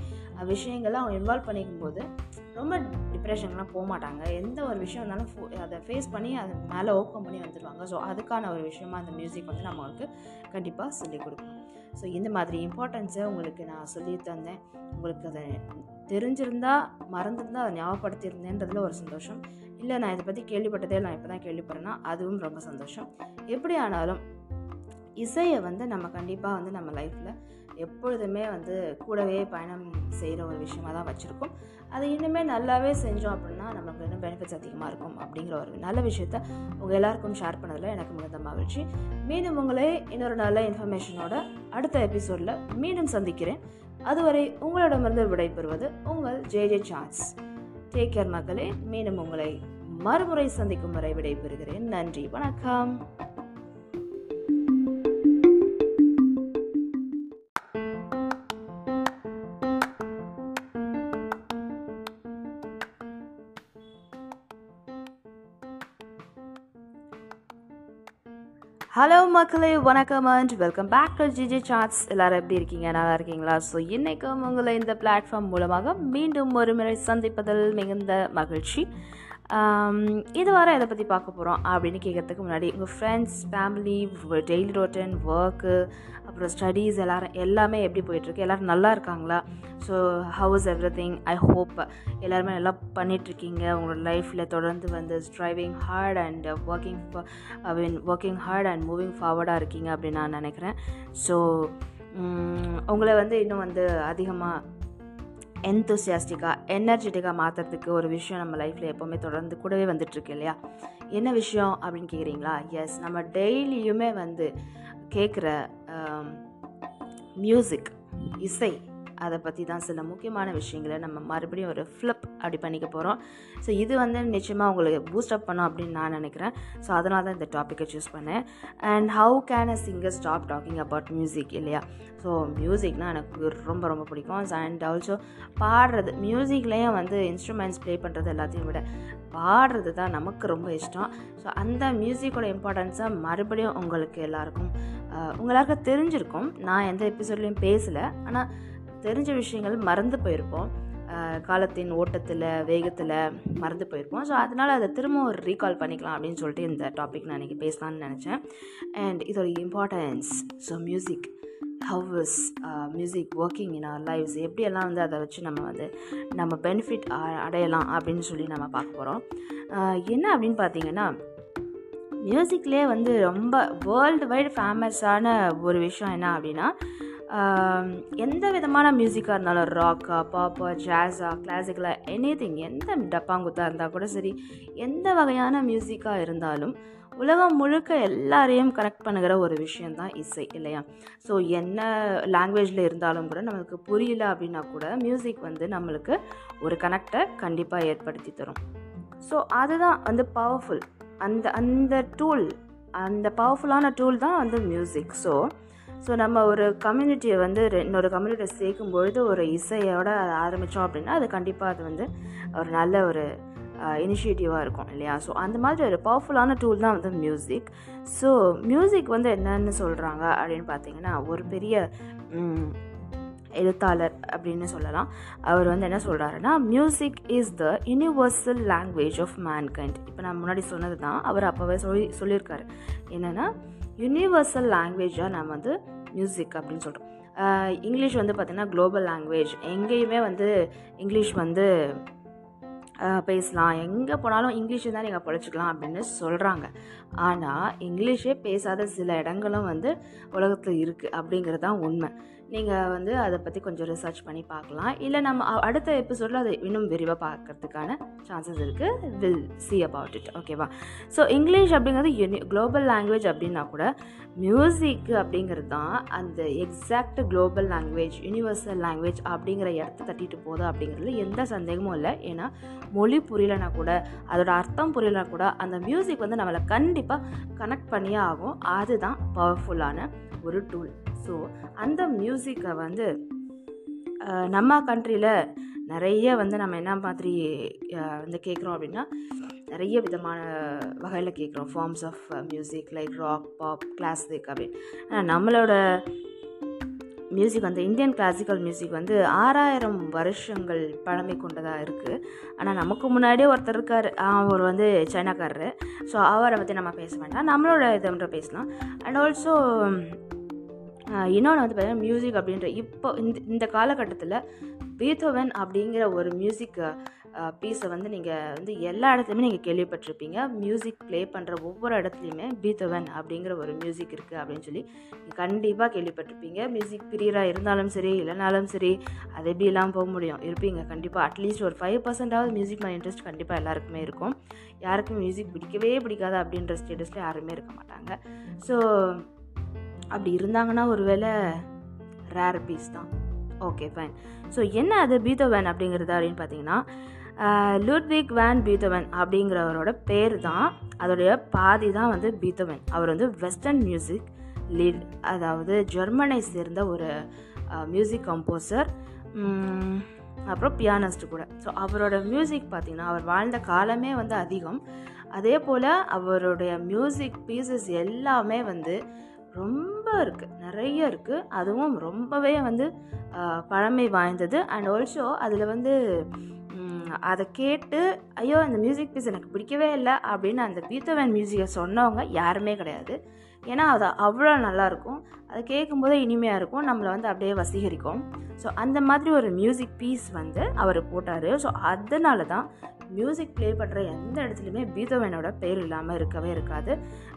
விஷயங்களை அவங்க இன்வால்வ் பண்ணிக்கும் போது ரொம்ப டிப்ரெஷன்லாம் போக மாட்டாங்க. எந்த ஒரு விஷயம் இருந்தாலும் அதை ஃபேஸ் பண்ணி அதை மேலே ஓப்பன் பண்ணி வந்துடுவாங்க ஸோ அதுக்கான ஒரு விஷயமா அந்த மியூசிக் வந்து நம்ம அவங்களுக்கு கண்டிப்பாக சொல்லிக் கொடுக்கணும். ஸோ இந்த மாதிரி இம்பார்ட்டன்ஸை உங்களுக்கு நான் சொல்லி தந்தேன். உங்களுக்கு அதை தெரிஞ்சிருந்தா மறந்துருந்தா அதை ஞாபகப்படுத்தியிருந்தேன்றதுல ஒரு சந்தோஷம். இல்லை நான் இதை பற்றி கேள்விப்பட்டதே நான் இப்போ தான் கேள்விப்படுறேன்னா அதுவும் ரொம்ப சந்தோஷம். எப்படி ஆனாலும் இசையை வந்து நம்ம கண்டிப்பாக வந்து நம்ம லைஃப்பில் எப்பொழுதுமே வந்து கூடவே பயணம் செய்கிற ஒரு விஷயமாக தான் வச்சுருக்கோம். அது இன்னுமே நல்லாவே செஞ்சோம் அப்படின்னா நமக்கு இன்னும் பெனிஃபிட்ஸ் அதிகமாக இருக்கும் அப்படிங்கிற ஒரு நல்ல விஷயத்த உங்கள் எல்லாருக்கும் ஷேர் பண்ணதில் எனக்கு மிகுந்த மகிழ்ச்சி. மீண்டும் உங்களே இன்னொரு நல்ல இன்ஃபர்மேஷனோட அடுத்த எபிசோடில் மீண்டும் சந்திக்கிறேன். அதுவரை உங்களிடமிருந்து விடைபெறுவது உங்கள் J J chats. Take care மக்களே மீண்டும் உங்களை மறுமுறை சந்திக்கும் வரை விடைபெறுகிறேன். நன்றி வணக்கம். ஹலோ மக்களே வணக்கம் and welcome back to GG chats எல்லாரும் எப்படி இருக்கீங்க? நல்லா இருக்கீங்களா? ஸோ இன்றைக்கும் உங்களை இந்த பிளாட்ஃபார்ம் மூலமாக மீண்டும் ஒரு முறை சந்திப்பதில் மிகுந்த மகிழ்ச்சி. இது வர எதை பற்றி பார்க்க போகிறோம் அப்படின்னு கேட்கறதுக்கு முன்னாடி உங்கள் friends family daily routine work அப்புறம் ஸ்டடீஸ் எல்லாரும் எல்லாமே எப்படி போயிட்டுருக்கு எல்லோரும் நல்லா இருக்காங்களா? So how's everything I hope எல்லாருமே நல்லா பண்ணிகிட்ருக்கீங்க உங்களோட லைஃப்பில் தொடர்ந்து வந்து striving hard and working I mean working hard and moving ஃபார்வர்டாக இருக்கீங்க அப்படின்னு நான் நினைக்கிறேன். ஸோ உங்களை வந்து இன்னும் வந்து அதிகமாக என்தூசியாஸ்டிக்காக எனர்ஜெட்டிக்காக மாற்றுறதுக்கு ஒரு விஷயம் நம்ம லைஃப்பில் எப்போவுமே தொடர்ந்து கூடவே வந்துட்டுருக்கு இல்லையா? என்ன விஷயம் அப்படின்னு கேட்குறீங்களா எஸ் நம்ம டெய்லியுமே வந்து கேட்குற மியூசிக் um, இசை. அதை பற்றி தான் சில முக்கியமான விஷயங்களை நம்ம மறுபடியும் ஒரு ஃப்ளிப் அப்படி பண்ணிக்க போகிறோம் ஸோ இது வந்து நிச்சயமாக உங்களுக்கு பூஸ்ட் அப் பண்ணும் அப்படின்னு நான் நினைக்கிறேன். ஸோ அதனால தான் இந்த டாப்பிக்கை சூஸ் பண்ணேன். And how can a singer stop talking about music இல்லையா? ஸோ மியூசிக்னால் எனக்கு ரொம்ப ரொம்ப பிடிக்கும். அண்ட் ஆல்சோ பாடுறது மியூசிக்லேயும் வந்து இன்ஸ்ட்ருமெண்ட்ஸ் ப்ளே பண்ணுறது எல்லாத்தையும் விட பாடுறது தான் நமக்கு ரொம்ப இஷ்டம். ஸோ அந்த மியூசிக்கோட இம்பார்ட்டன்ஸை மறுபடியும் உங்களுக்கு எல்லாருக்கும் உங்களாக தெரிஞ்சிருக்கும். நான் எந்த எபிசோட்லேயும் பேசலை. ஆனால் தெரிஞ்ச விஷயங்கள் மறந்து போயிருப்போம். காலத்தின் ஓட்டத்தில் வேகத்தில் மறந்து போயிருப்போம். ஸோ அதனால் அதை திரும்ப ஒரு ரீகால் பண்ணிக்கலாம் அப்படின்னு சொல்லிட்டு இந்த டாபிக் நான் இன்றைக்கி பேசலாம்னு நினச்சேன். அண்ட் இதோட importance so music how is music working in our lifes எப்படியெல்லாம் வந்து அதை வச்சு நம்ம வந்து நம்ம பெனிஃபிட் அடையலாம் அப்படின்னு சொல்லி நம்ம பார்க்க போகிறோம் என்ன அப்படின்னு பார்த்தீங்கன்னா மியூசிக்லேயே வந்து ரொம்ப வேர்ல்டு வைடு ஃபேமஸான ஒரு விஷயம் என்ன அப்படின்னா எந்த விதமான மியூசிக்காக இருந்தாலும் ராக்கா பாப்பா ஜாஸா கிளாசிக்கலாக எனி திங் எந்த டப்பாங்குத்தாக இருந்தால் கூட சரி எந்த வகையான மியூசிக்காக இருந்தாலும் உலகம் முழுக்க எல்லாரையும் கனெக்ட் பண்ணுகிற ஒரு விஷயந்தான் இசை இல்லையா? ஸோ என்ன லாங்குவேஜில் இருந்தாலும் கூட நம்மளுக்கு புரியல அப்படின்னா கூட மியூசிக் வந்து நம்மளுக்கு ஒரு கனெக்டை கண்டிப்பாக ஏற்படுத்தி தரும். ஸோ அதுதான் வந்து பவர்ஃபுல் அந்த அந்த டூல் அந்த பவர்ஃபுல்லான டூல் தான் வந்து மியூசிக் ஸோ ஸோ நம்ம ஒரு கம்யூனிட்டியை வந்து இன்னொரு கம்யூனிட்டியை சேர்க்கும் பொழுது ஒரு இசையோட ஆரம்பித்தோம் அப்படின்னா அது கண்டிப்பாக அது வந்து ஒரு நல்ல ஒரு இனிஷியேட்டிவாக இருக்கும் இல்லையா? ஸோ அந்த மாதிரி ஒரு பவர்ஃபுல்லான டூல் தான் வந்து மியூசிக் ஸோ மியூசிக் வந்து என்னன்னு சொல்கிறாங்க அப்படின்னு பார்த்தீங்கன்னா ஒரு பெரிய எழுத்தாளர் அப்படின்னு சொல்லலாம். அவர் வந்து என்ன சொல்கிறாருன்னா music is the universal language of mankind இப்போ நான் முன்னாடி சொன்னது தான் அவர் அப்போவே சொல்லி சொல்லியிருக்காரு. என்னென்னா யூனிவர்சல் லாங்குவேஜாக நம்ம வந்து மியூசிக் அப்படின்னு சொல்கிறோம் இங்கிலீஷ் வந்து பார்த்திங்கன்னா குளோபல் லாங்குவேஜ் எங்கேயுமே வந்து இங்கிலீஷ் வந்து பேசலாம். எங்கே போனாலும் இங்கிலீஷ் தான் நீங்கள் பழச்சிக்கலாம் அப்படின்னு சொல்கிறாங்க ஆனால் இங்கிலீஷே பேசாத சில இடங்களும் வந்து உலகத்தில் இருக்குது அப்படிங்கிறது தான் உண்மை. நீங்கள் வந்து அதை பற்றி கொஞ்சம் ரிசர்ச் பண்ணி பார்க்கலாம். இல்லை நம்ம அடுத்த எபிசோடில் அதை இன்னும் விரிவாக பார்க்கறதுக்கான சான்சஸ் இருக்குது வில் சி அபவுட் இட் ஓகேவா ஸோ இங்கிலீஷ் அப்படிங்கிறது யூனி குளோபல் லாங்குவேஜ் அப்படின்னா கூட மியூசிக் அப்படிங்கிறது தான் அந்த exact global language universal language அப்படிங்கிற இடத்த தட்டிட்டு போதும் அப்படிங்கிறதுல எந்த சந்தேகமும் இல்லை. ஏன்னா மொழி புரியலைனா கூட அதோட அர்த்தம் புரியலைனா கூட அந்த மியூசிக் வந்து நம்மளை கண்டிப்பாக கனெக்ட் பண்ணியே ஆகும். அதுதான் பவர்ஃபுல்லான ஒரு டூல் ஸோ அந்த மியூசிக்கை வந்து நம்ம கண்ட்ரியில் நிறைய வந்து நம்ம என்ன மாதிரி வந்து கேட்குறோம் அப்படின்னா நிறைய விதமான வகையில் கேட்குறோம் forms of music like rock pop classic அப்படின்னு. ஆனால் நம்மளோட மியூசிக் வந்து இந்தியன் கிளாசிக்கல் மியூசிக் வந்து ஆறாயிரம் வருஷங்கள் பழமை கொண்டதாக இருக்குது ஆனால் நமக்கு முன்னாடியே ஒருத்தர் இருக்கார். அவர் வந்து சைனாக்காரரு. ஸோ அவரை பற்றி நம்ம பேச வேண்டாம். நம்மளோட இதை பேசலாம். அண்ட் ஆல்சோ இன்னொன்று வந்து பார்த்திங்கன்னா மியூசிக் அப்படின்ற இப்போ இந்த இந்த காலகட்டத்தில் பீத்தோவன் அப்படிங்கிற ஒரு மியூசிக் பீஸை வந்து நீங்கள் வந்து எல்லா இடத்துலையுமே நீங்கள் கேள்விப்பட்டிருப்பீங்க. மியூசிக் ப்ளே பண்ணுற ஒவ்வொரு இடத்துலையுமே பீத்தோவன் அப்படிங்கிற ஒரு மியூசிக் இருக்குது அப்படின்னு சொல்லி கண்டிப்பாக கேள்விப்பட்டிருப்பீங்க. மியூசிக் பிரியராக இருந்தாலும் சரி இல்லைனாலும் சரி அது எப்படிலாம் போக முடியும் இருப்பீங்க கண்டிப்பாக அட்லீஸ்ட் ஒரு ஃபைவ் பர்சன்டாவது மியூசிக் மேலே இன்ட்ரெஸ்ட் கண்டிப்பாக எல்லாருக்குமே இருக்கும். யாருக்கும் மியூசிக் பிடிக்கவே பிடிக்காது அப்படின்ற ஸ்டேட்டஸில் யாருமே இருக்க மாட்டாங்க. ஸோ அப்படி இருந்தாங்கன்னா ஒருவேளை ரேர் பீஸ் தான். ஓகே ஃபைன் ஸோ என்ன அது பீத்தோவன் அப்படிங்கிறது அப்படின்னு பார்த்தீங்கன்னா லூட்விக் வேன் பீத்தோவன் அப்படிங்கிறவரோட பேர் தான் அதோடைய பாதி தான் வந்து பீத்தோவன் அவர் வந்து வெஸ்டர்ன் மியூசிக் லீட் அதாவது ஜெர்மனை சேர்ந்த ஒரு மியூசிக் கம்போசர் அப்புறம் பியானஸ்ட் கூட. ஸோ அவரோட மியூசிக் பார்த்திங்கன்னா அவர் வாழ்ந்த காலமே வந்து அதிகம். அதே போல் அவருடைய மியூசிக் பீசஸ் எல்லாமே வந்து ரொம்ப இருக்குது நிறைய இருக்குது அதுவும் ரொம்பவே வந்து பழமை வாய்ந்தது. அண்ட் ஆல்சோ அதில் வந்து அதை கேட்டு ஐயோ அந்த மியூசிக் பீஸ் எனக்கு பிடிக்கவே இல்லை அப்படின்னு அந்த பீத்தவன் மியூசிக்கை சொன்னவங்க யாருமே கிடையாது. ஏன்னா அது அவ்வளோ நல்லாயிருக்கும் அதை கேட்கும்போதே இனிமையாக இருக்கும். நம்மளை வந்து அப்படியே வசீகரிக்கும். ஸோ அந்த மாதிரி ஒரு மியூசிக் பீஸ் வந்து அவர் போட்டார். ஸோ அதனால தான் மியூசிக் ப்ளே பண்ணுற எந்த இடத்துலையுமே பீத்தோவனோட பேர் இல்லாமல் இருக்கவே இருக்காது.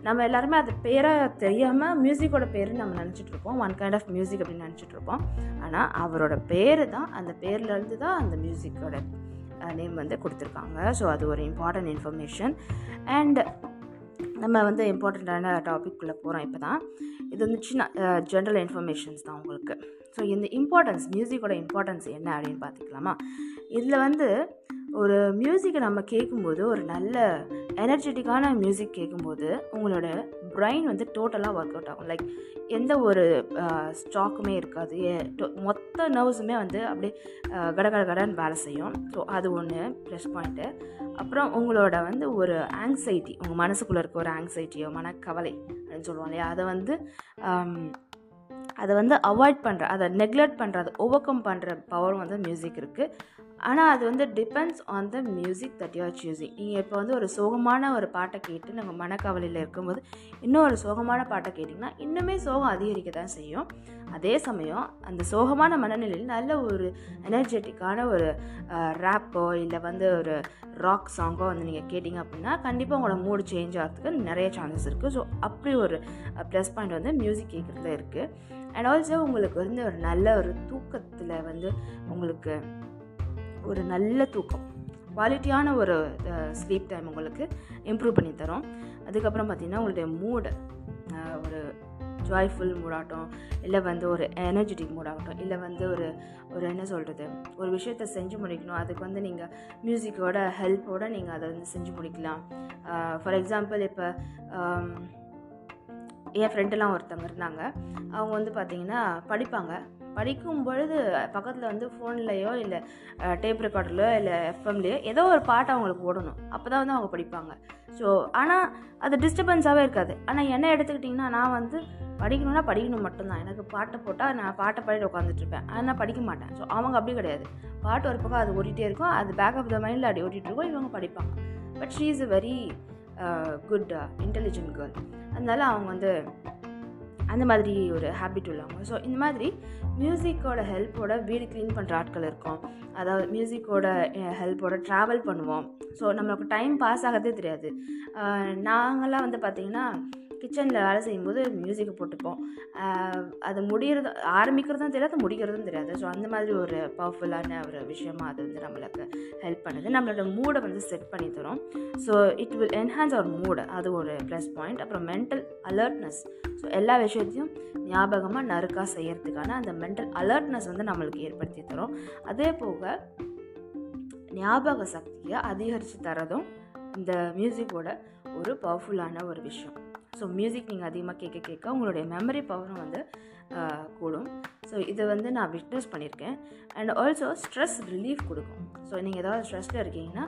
நம்ம எல்லாருமே அது பேரை தெரியாமல் மியூசிக்கோட பேர் நம்ம நினச்சிட்டு இருப்போம். ஒன் கைண்ட் ஆஃப் மியூசிக் அப்படின்னு நினச்சிட்டு இருப்போம். ஆனால் அவரோட பேர் தான் அந்த பேர்லேருந்து தான் அந்த மியூசிக்கோட நேம் வந்து கொடுத்துருக்காங்க. ஸோ அது ஒரு இம்பார்ட்டன்ட் இன்ஃபர்மேஷன் அண்ட் நம்ம வந்து இம்பார்ட்டண்ட்டான டாபிக்குள்ளே போகிறோம் இப்போ தான் இது வந்து சின்ன ஜென்ரல் இன்ஃபர்மேஷன்ஸ் தான் உங்களுக்கு. ஸோ இந்த இம்பார்ட்டன்ஸ் மியூசிக்கோட இம்பார்ட்டன்ஸ் என்ன அப்படின்னு பார்த்துக்கலாமா? இதில் வந்து ஒரு மியூசிக்கை நம்ம கேட்கும்போது ஒரு நல்ல எனர்ஜெட்டிக்கான மியூசிக் கேட்கும்போது உங்களோட பிரெயின் வந்து டோட்டலாக ஒர்க் அவுட் ஆகும். லைக் எந்த ஒரு ஸ்டாக்குமே இருக்காது. மொத்த நர்வ்ஸுமே வந்து அப்படியே கட கட கடன்னு வேலை செய்யும். ஸோ அது ஒன்று ப்ளஸ் பாயிண்ட்டு அப்புறம் உங்களோட வந்து ஒரு ஆங்ஸைட்டி உங்கள் மனசுக்குள்ளே இருக்க ஒரு ஆங்ஸைட்டியோ மனக்கவலை அப்படின்னு சொல்லுவோம் இல்லையா? அதை வந்து அதை வந்து அவாய்ட் பண்ணுற அதை நெக்லெக்ட் பண்ணுற அதை ஓவர் கம் பண்ணுற பவரும் வந்து மியூசிக் இருக்குது ஆனால் அது வந்து depends on the music that you're choosing நீங்கள் இப்போ வந்து ஒரு சோகமான ஒரு பாட்டை கேட்டு நம்ம மனக்கவலையில் இருக்கும்போது இன்னும் ஒரு சோகமான பாட்டை கேட்டிங்கன்னா இன்னுமே சோகம் அதிகரிக்க தான் செய்யும். அதே சமயம் அந்த சோகமான மனநிலையில் நல்ல ஒரு எனர்ஜெட்டிக்கான ஒரு ரேப்போ இல்லை வந்து ஒரு ராக் சாங்கோ வந்து நீங்கள் கேட்டிங்க அப்படின்னா கண்டிப்பாக உங்களோட மூடு சேஞ்ச் ஆகிறதுக்கு நிறைய சான்சஸ் இருக்குது ஸோ அப்படி ஒரு ப்ளஸ் பாயிண்ட் வந்து மியூசிக் கேட்குறதுல இருக்குது அண்ட் ஆல்சோ உங்களுக்கு வந்து ஒரு நல்ல ஒரு தூக்கத்தில் வந்து உங்களுக்கு ஒரு நல்ல தூக்கம். குவாலிட்டியான ஒரு ஸ்லீப் டைம் உங்களுக்கு இம்ப்ரூவ் பண்ணி தரும். அதுக்கப்புறம் பார்த்திங்கன்னா உங்களுடைய மூடு ஒரு ஜாய்ஃபுல் மூடாகட்டும் இல்லை வந்து ஒரு எனர்ஜெட்டிக் மூடாகட்டும் இல்லை வந்து ஒரு ஒரு என்ன சொல்கிறது ஒரு விஷயத்தை செஞ்சு முடிக்கணும். அதுக்கு வந்து நீங்கள் மியூசிக்கோட ஹெல்ப்போடு நீங்கள் அதை வந்து செஞ்சு முடிக்கலாம். ஃபார் எக்ஸாம்பிள் இப்போ என் ஃப்ரெண்டுலாம் ஒருத்தவங்க இருந்தாங்க. அவங்க வந்து பார்த்திங்கன்னா படிப்பாங்க. படிக்கும் பொழுது பக்கத்தில் வந்து ஃபோன்லேயோ இல்லை டேப் ரெக்கார்டர்லையோ இல்லை எஃப்எம்லேயோ ஏதோ ஒரு பாட்டு அவங்களுக்கு ஓடணும். அப்போ தான் வந்து அவங்க படிப்பாங்க. ஸோ ஆனால் அது டிஸ்டர்பன்ஸாகவே இருக்காது. ஆனால் என்ன எடுத்துக்கிட்டிங்கன்னா நான் வந்து படிக்கணும்னா படிக்கணும் மட்டும்தான். எனக்கு பாட்டை போட்டால் நான் பாட்டை பாடிட்டு உட்காந்துட்ருப்பேன் ஆனால் நான் படிக்க மாட்டேன். ஸோ அவங்க அப்படி கிடையாது. பாட்டு ஒரு பக்கம் அது ஓடிட்டே இருக்கும். அது பேக் ஆஃப் த மைண்டில் அப்படி ஓடிட்டு இருக்கும். இவங்க படிப்பாங்க. But she is a very good intelligent girl அதனால அவங்க வந்து அந்த மாதிரி ஒரு ஹேபிட் உள்ளவங்க. ஸோ இந்த மாதிரி மியூசிக்கோட ஹெல்ப்போட வீடு க்ளீன் பண்ணுற ஆட்கள் இருக்கும். அதாவது மியூசிக்கோட ஹெல்ப்போட ட்ராவல் பண்ணுவோம். ஸோ நம்மளுக்கு டைம் பாஸ் ஆகிறதே தெரியாது. நாங்களாம் வந்து பார்த்திங்கன்னா கிச்சனில் வேலை செய்யும்போது மியூசிக்கை போட்டுப்போம். அது முடிகிறது ஆரம்பிக்கிறதும் தெரியாது முடிக்கிறதும் தெரியாது. ஸோ அந்த மாதிரி ஒரு பவர்ஃபுல்லான ஒரு விஷயமாக அது வந்து நம்மளுக்கு ஹெல்ப் பண்ணுது. நம்மளோட மூடை வந்து செட் பண்ணி தரும். So it will enhance our mood அது ஒரு ப்ளஸ் பாயிண்ட் அப்புறம் மென்டல் அலர்ட்னஸ் ஸோ எல்லா விஷயத்தையும் ஞாபகமாக நறுக்காக செய்கிறதுக்கான அந்த மென்டல் அலர்ட்னஸ் வந்து நம்மளுக்கு ஏற்படுத்தி தரும். அதே போக ஞாபக சக்தியை அதிகரித்து தரதும் இந்த மியூசிக்கோட ஒரு பவர்ஃபுல்லான ஒரு விஷயம். ஸோ மியூசிக் நீங்கள் அதிகமாக கேட்க கேட்க உங்களுடைய மெமரி பவரும் வந்து கூடும். ஸோ இதை வந்து நான் விட்னஸ் பண்ணியிருக்கேன். அண்ட் ஆல்சோ ஸ்ட்ரெஸ் ரிலீஃப் கொடுக்கும். ஸோ நீங்கள் ஏதாவது ஸ்ட்ரெஸ்ஸில் இருக்கீங்கன்னா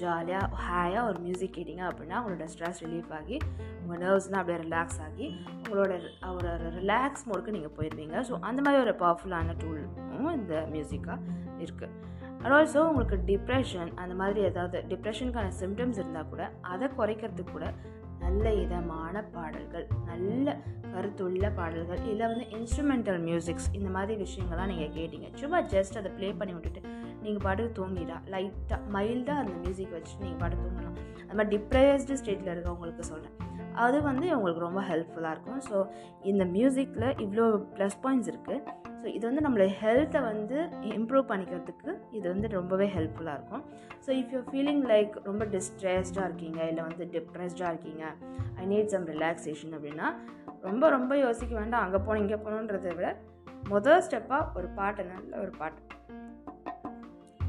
ஜாலியாக ஹாயாக ஒரு மியூசிக் கேட்டிங்க அப்படின்னா உங்களோட ஸ்ட்ரெஸ் ரிலீஃப் ஆகி உங்கள் நர்வ்ஸ்லாம் அப்படியே ரிலாக்ஸ் ஆகி உங்களோட ஒரு ரிலாக்ஸ் மோடுக்கு நீங்கள் போயிடுவீங்க ஸோ அந்த மாதிரி ஒரு பவர்ஃபுல்லான டூலும் இந்த மியூசிக்காக இருக்குது அண்ட் ஆல்சோ உங்களுக்கு டிப்ரெஷன் அந்த மாதிரி ஏதாவது டிப்ரெஷனுக்கான சிம்டம்ஸ் இருந்தால் கூட அதை குறைக்கிறதுக்கு கூட நல்ல இதமான பாடல்கள் நல்ல கருத்துள்ள பாடல்கள் இல்லை வந்து இன்ஸ்ட்ருமெண்டல் மியூசிக்ஸ் இந்த மாதிரி விஷயங்கள்லாம் நீங்கள் கேட்டீங்க. சும்மா ஜஸ்ட் அதை ப்ளே பண்ணி விட்டுட்டு நீங்கள் பாட்டுக்கு தூங்கிடா லைட்டாக மைல்டாக அந்த மியூசிக் வச்சு நீங்கள் பாட்டு தூங்கலாம். அது மாதிரி டிப்ரெஸ்டு ஸ்டேட்டில் இருக்கவங்களுக்கு சொல்கிறேன் அது வந்து உங்களுக்கு ரொம்ப ஹெல்ப்ஃபுல்லாக இருக்கும். ஸோ இந்த மியூசிக்கில் இவ்வளோ ப்ளஸ் பாயிண்ட்ஸ் இருக்குது ஸோ இது வந்து நம்மளோட ஹெல்த்தை வந்து இம்ப்ரூவ் பண்ணிக்கிறதுக்கு இது வந்து ரொம்பவே ஹெல்ப்ஃபுல்லாக இருக்கும். So if you feeling like ரொம்ப டிஸ்ட்ரெஸ்டாக இருக்கீங்க இல்லை வந்து டிப்ரெஸ்டாக இருக்கீங்க ஐ நீட் சம் ரிலாக்ஸேஷன் அப்படின்னா ரொம்ப ரொம்ப யோசிக்க வேண்டாம். அங்கே போகணும் இங்கே போகணுன்றதை விட முதல் ஸ்டெப்பாக ஒரு பாட்டு நல்ல ஒரு பாட்டு.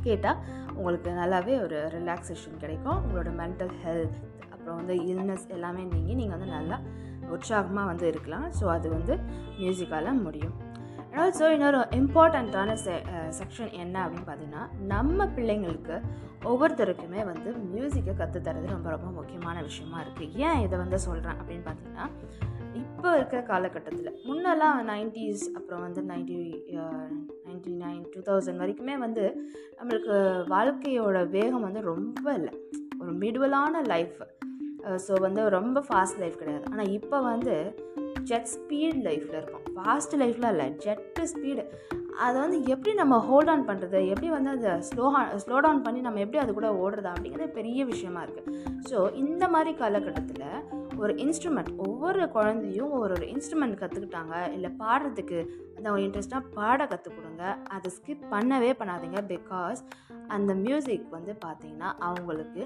கேட்டால் உங்களுக்கு நல்லாவே ஒரு ரிலாக்ஸேஷன் கிடைக்கும். உங்களோட மென்டல் ஹெல்த் அப்புறம் வந்து இல்னஸ் எல்லாமே நீங்கி நீங்கள் வந்து நல்லா உற்சாகமாக வந்து இருக்கலாம். ஸோ அது வந்து மியூசிக்கால் முடியும். அண்ட் ஆல்சோ இன்னொரு இம்பார்ட்டண்ட்டான செ செக்ஷன் என்ன அப்படின்னு பார்த்தீங்கன்னா நம்ம பிள்ளைங்களுக்கு ஒவ்வொருத்தருக்குமே வந்து மியூசிக்கை கற்றுத்தரது ரொம்ப ரொம்ப முக்கியமான விஷயமா இருக்குது ஏன் இதை வந்து சொல்கிறேன் அப்படின்னு பார்த்தீங்கன்னா இப்போ இருக்கிற காலகட்டத்தில் முன்னெல்லாம் நைன்டிஸ் அப்புறம் வந்து ninety ninety nine two thousand வரைக்குமே வந்து நம்மளுக்கு வாழ்க்கையோட வேகம் வந்து ரொம்ப இல்லை. ஒரு மிடுவலான லைஃப் ஸோ வந்து ரொம்ப ஃபாஸ்ட் லைஃப் கிடையாது. ஆனால் இப்போ வந்து ஜெட் ஸ்பீட் லைஃப்பில் இருக்கும். ஃபாஸ்ட் லைஃப்லாம் இல்லை ஜெட்டு ஸ்பீடு அதை வந்து எப்படி நம்ம ஹோல்ட் ஆன் பண்ணுறது எப்படி வந்து அதை ஸ்லோ ஸ்லோ டவுன் பண்ணி நம்ம எப்படி அது கூட ஓடுறது அப்படிங்கிறது பெரிய விஷயமா இருக்குது ஸோ இந்த மாதிரி காலகட்டத்தில் ஒரு இன்ஸ்ட்ருமெண்ட் ஒவ்வொரு குழந்தையும் ஒரு ஒரு இன்ஸ்ட்ருமெண்ட் கற்றுக்கிட்டாங்க இல்லை பாடுறதுக்கு அந்த அவங்க இன்ட்ரெஸ்ட்டாக பாட கற்றுக் கொடுங்க அதை ஸ்கிப் பண்ணவே பண்ணாதீங்க. பிகாஸ் அந்த மியூசிக் வந்து பார்த்திங்கன்னா அவங்களுக்கு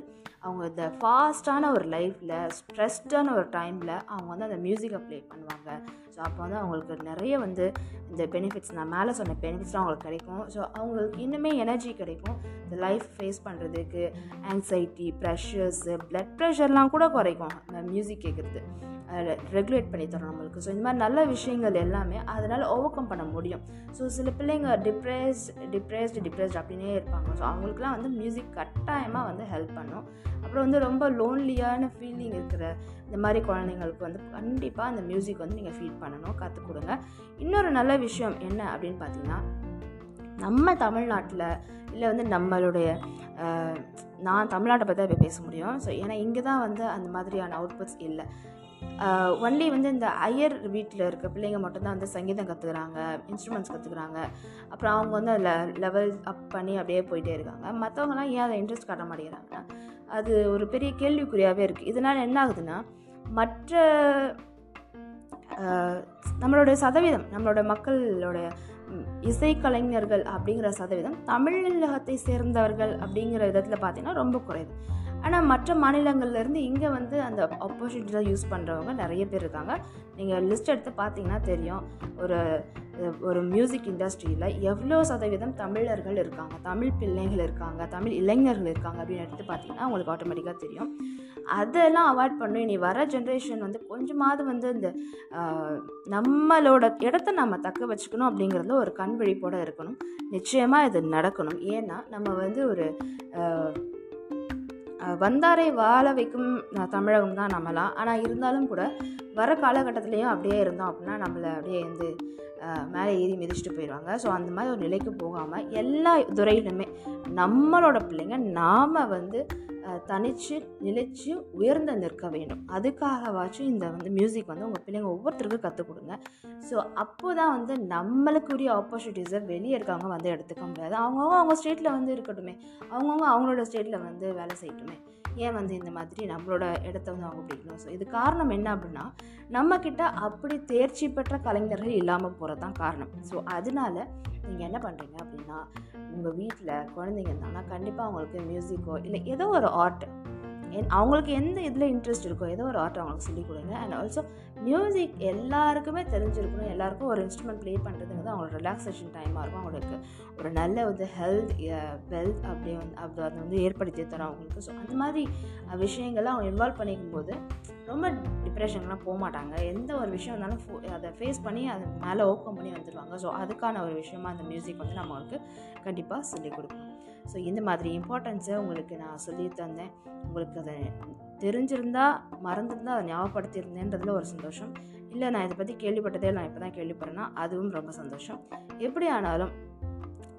அவங்க இந்த ஃபாஸ்ட்டான ஒரு லைஃப்பில் ஸ்ட்ரெஸ்டான ஒரு டைமில் அவங்க வந்து அந்த மியூசிக்கை ப்ளே பண்ணுவாங்க. ஸோ அப்போ வந்து அவங்களுக்கு நிறைய வந்து இந்த பெனிஃபிட்ஸ் நான் மேலே சொன்ன பெனிஃபிட்ஸ்லாம் அவங்களுக்கு கிடைக்கும். ஸோ அவங்களுக்கு இன்னுமே எனர்ஜி கிடைக்கும். இந்த லைஃப் ஃபேஸ் பண்ணுறதுக்கு ஆங்ஸைட்டி ப்ரெஷர்ஸு ப்ளட் ப்ரெஷர்லாம் கூட குறைக்கும். அந்த மியூசிக் கேட்குறது ரெகுலேட் பண்ணி தரும் நம்மளுக்கு. ஸோ இந்த மாதிரி நல்ல விஷயங்கள் எல்லாமே அதனால் ஓவர் கம் பண்ண முடியும். ஸோ சில பிள்ளைங்க டிப்ரெஸ் டிப்ரெஸ்டு டிப்ரெஸ்ட் அப்படின்னே இருப்பாங்க. ஸோ அவங்களுக்குலாம் வந்து மியூசிக் கட்டாயமாக வந்து ஹெல்ப் பண்ணும். அப்புறம் வந்து ரொம்ப லோன்லியான ஃபீலிங் இருக்கிற இந்த மாதிரி குழந்தைங்களுக்கு வந்து கண்டிப்பாக அந்த மியூசிக் வந்து நீங்கள் ஃபீட் பண்ணணும் கற்றுக் கொடுங்க. இன்னொரு நல்ல விஷயம் என்ன அப்படின்னு பார்த்தீங்கன்னா நம்ம தமிழ்நாட்டில் இல்லை வந்து நம்மளுடைய நான் தமிழ்நாட்டை பற்றி இப்போ பேச முடியும். ஸோ ஏன்னா இங்கே தான் வந்து அந்த மாதிரியான அவுட்புட்ஸ் இல்லை. ஒன்லி வந்து இந்த ஐயர் வீட்டில் இருக்க பிள்ளைங்க மட்டும்தான் வந்து சங்கீதம் கற்றுக்குறாங்க இன்ஸ்ட்ருமெண்ட்ஸ் கற்றுக்குறாங்க அப்புறம் அவங்க வந்து அதில் லெவல் அப் பண்ணி அப்படியே போயிட்டே இருக்காங்க. மற்றவங்களாம் ஏன் அதை இன்ட்ரெஸ்ட் காட்ட மாட்டேங்கிறாங்கன்னா அது ஒரு பெரிய கேள்விக்குறியாகவே இருக்குது இதனால் என்ன ஆகுதுன்னா மற்ற நம்மளுடைய சதவீதம் நம்மளோட மக்களோட இசைக்கலைஞர்கள் அப்படிங்கிற சதவீதம் தமிழகத்தை சேர்ந்தவர்கள் அப்படிங்கிற விதத்தில் பார்த்தீங்கன்னா ரொம்ப குறைவு. ஆனால் மற்ற மாநிலங்கள்லேருந்து இங்கே வந்து அந்த ஆப்பர்ச்சுனிட்டிஸாக யூஸ் பண்ணுறவங்க நிறைய பேர் இருக்காங்க. நீங்கள் லிஸ்ட் எடுத்து பார்த்தீங்கன்னா தெரியும். ஒரு ஒரு மியூசிக் இண்டஸ்ட்ரியில் எவ்வளோ சதவீதம் தமிழர்கள் இருக்காங்க. தமிழ் பிள்ளைகள் இருக்காங்க. தமிழ் இளைஞர்கள் இருக்காங்க அப்படின்னு எடுத்து பார்த்தீங்கன்னா உங்களுக்கு ஆட்டோமேட்டிக்காக தெரியும். அதெல்லாம் அவாய்ட் பண்ணும் இனி வர ஜென்ரேஷன் வந்து கொஞ்சமாவது வந்து இந்த நம்மளோட இடத்த நம்ம தக்க வச்சுக்கணும் அப்படிங்கிறதுல ஒரு கண் விழிப்போடு இருக்கணும். நிச்சயமாக இது நடக்கணும். ஏன்னா நம்ம வந்து ஒரு வந்தாரை வாழ வைக்கும் தமிழகம் தான் நம்மலாம். ஆனால் இருந்தாலும் கூட வர காலகட்டத்துலேயும் அப்படியே இருந்தோம் அப்படின்னா நம்மளை அப்படியே வந்து மேலே ஏறி மிதிச்சுட்டு போயிடுவாங்க. ஸோ அந்த மாதிரி ஒரு நிலைக்கு போகாமல் எல்லா துறையிலுமே நம்மளோட பிள்ளைங்க நாம் வந்து தனித்து நிலைச்சு உயர்ந்து நிற்க வேண்டும். அதுக்காகவாச்சும் இந்த வந்து மியூசிக் வந்து உங்கள் பிள்ளைங்க ஒவ்வொருத்தருக்கும் கற்றுக் கொடுங்க. ஸோ அப்போ தான் வந்து நம்மளுக்குரிய ஆப்பர்ச்சுனிட்டிஸை வெளியே இருக்கவங்க வந்து எடுத்துக்க முடியாது. அவங்கவுங்க அவங்க ஸ்டேட்டில் வந்து இருக்கட்டுமே. அவங்கவுங்க அவங்களோட ஸ்டேட்டில் வந்து வேலை செய்யட்டுமே. ஏன் வந்து இந்த மாதிரி நம்மளோட இடத்த வந்து அவங்க பிடிக்கணும்? ஸோ இது காரணம் என்ன அப்படின்னா நம்மக்கிட்ட அப்படி தேர்ச்சி பெற்ற கலைஞர்கள் இல்லாமல் போகிறது தான் காரணம். ஸோ அதனால நீங்கள் என்ன பண்ணுறீங்க அப்படின்னா உங்கள் வீட்டில் குழந்தைங்க இருந்தாங்கன்னா கண்டிப்பாக அவங்களுக்கு மியூசிக்கோ இல்லை ஏதோ ஒரு ஆர்ட் அவங்களுக்கு எந்த இதில் இன்ட்ரெஸ்ட் இருக்கோ ஏதோ ஒரு ஆர்ட் அவங்களுக்கு சொல்லிக் கொடுங்க. அண்ட் ஆல்சோ மியூசிக் எல்லாருக்குமே தெரிஞ்சிருக்கணும். எல்லாருக்கும் ஒரு இன்ஸ்ட்ருமெண்ட் ப்ளே பண்ணுறதுங்கிறது அவங்களோட ரிலாக்ஸேஷன் டைமாக இருக்கும். அவங்களுக்கு ஒரு நல்ல வந்து ஹெல்த் வெல்த் அப்படி வந்து அப்படி அதை வந்து ஏற்படுத்தி தரும் அவங்களுக்கு. ஸோ அந்த மாதிரி விஷயங்கள்லாம் அவங்க இன்வால்வ் பண்ணிக்கும் போது ரொம்ப டிப்ரெஷன்லாம் போக மாட்டாங்க. எந்த ஒரு விஷயம் இருந்தாலும் அதை ஃபேஸ் பண்ணி அதை மேலே ஓப்பன் பண்ணி வந்துடுவாங்க. ஸோ அதுக்கான ஒரு விஷயமா அந்த மியூசிக் வந்து நம்மளுக்கு கண்டிப்பாக சொல்லிக் கொடுக்கணும். ஸோ இந்த மாதிரி இம்பார்ட்டன்ஸை உங்களுக்கு நான் சொல்லி தந்தேன். உங்களுக்கு அதை தெரிஞ்சிருந்தால் மறந்துருந்தால் அதை ஞாபகப்படுத்தியிருந்தேன்றதுல ஒரு சந்தோஷம். இல்லை நான் இதை பற்றி கேள்விப்பட்டதே நான் இப்போ தான் கேள்விப்படுறேன்னா அதுவும் ரொம்ப சந்தோஷம். எப்படி ஆனாலும்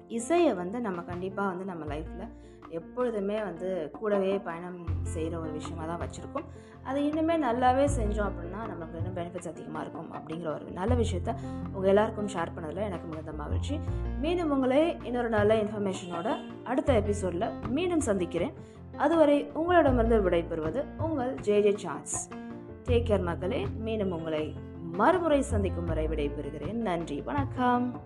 இசையை வந்து நம்ம கண்டிப்பாக வந்து நம்ம லைஃப்பில் எப்பொழுதுமே வந்து கூடவே பயணம் செய்கிற ஒரு விஷயமாக தான் வச்சுருக்கோம். அது இன்னுமே நல்லாவே செஞ்சோம் அப்படின்னா நமக்கு இன்னும் பெனிஃபிட்ஸ் அதிகமாக இருக்கும் அப்படிங்கிற ஒரு நல்ல விஷயத்த உங்கள் எல்லாருக்கும் ஷேர் பண்ணதில் எனக்கு மிகுந்த மகிழ்ச்சி. மீண்டும் உங்களே இன்னொரு நல்ல இன்ஃபர்மேஷனோட அடுத்த எபிசோடில் மீண்டும் சந்திக்கிறேன். அதுவரை உங்களிடமிருந்து விடைபெறுவது உங்கள் J J chats take care மக்களே மீண்டும் உங்களை மறுமுறை சந்திக்கும் வரை விடைபெறுகிறேன். நன்றி. வணக்கம்.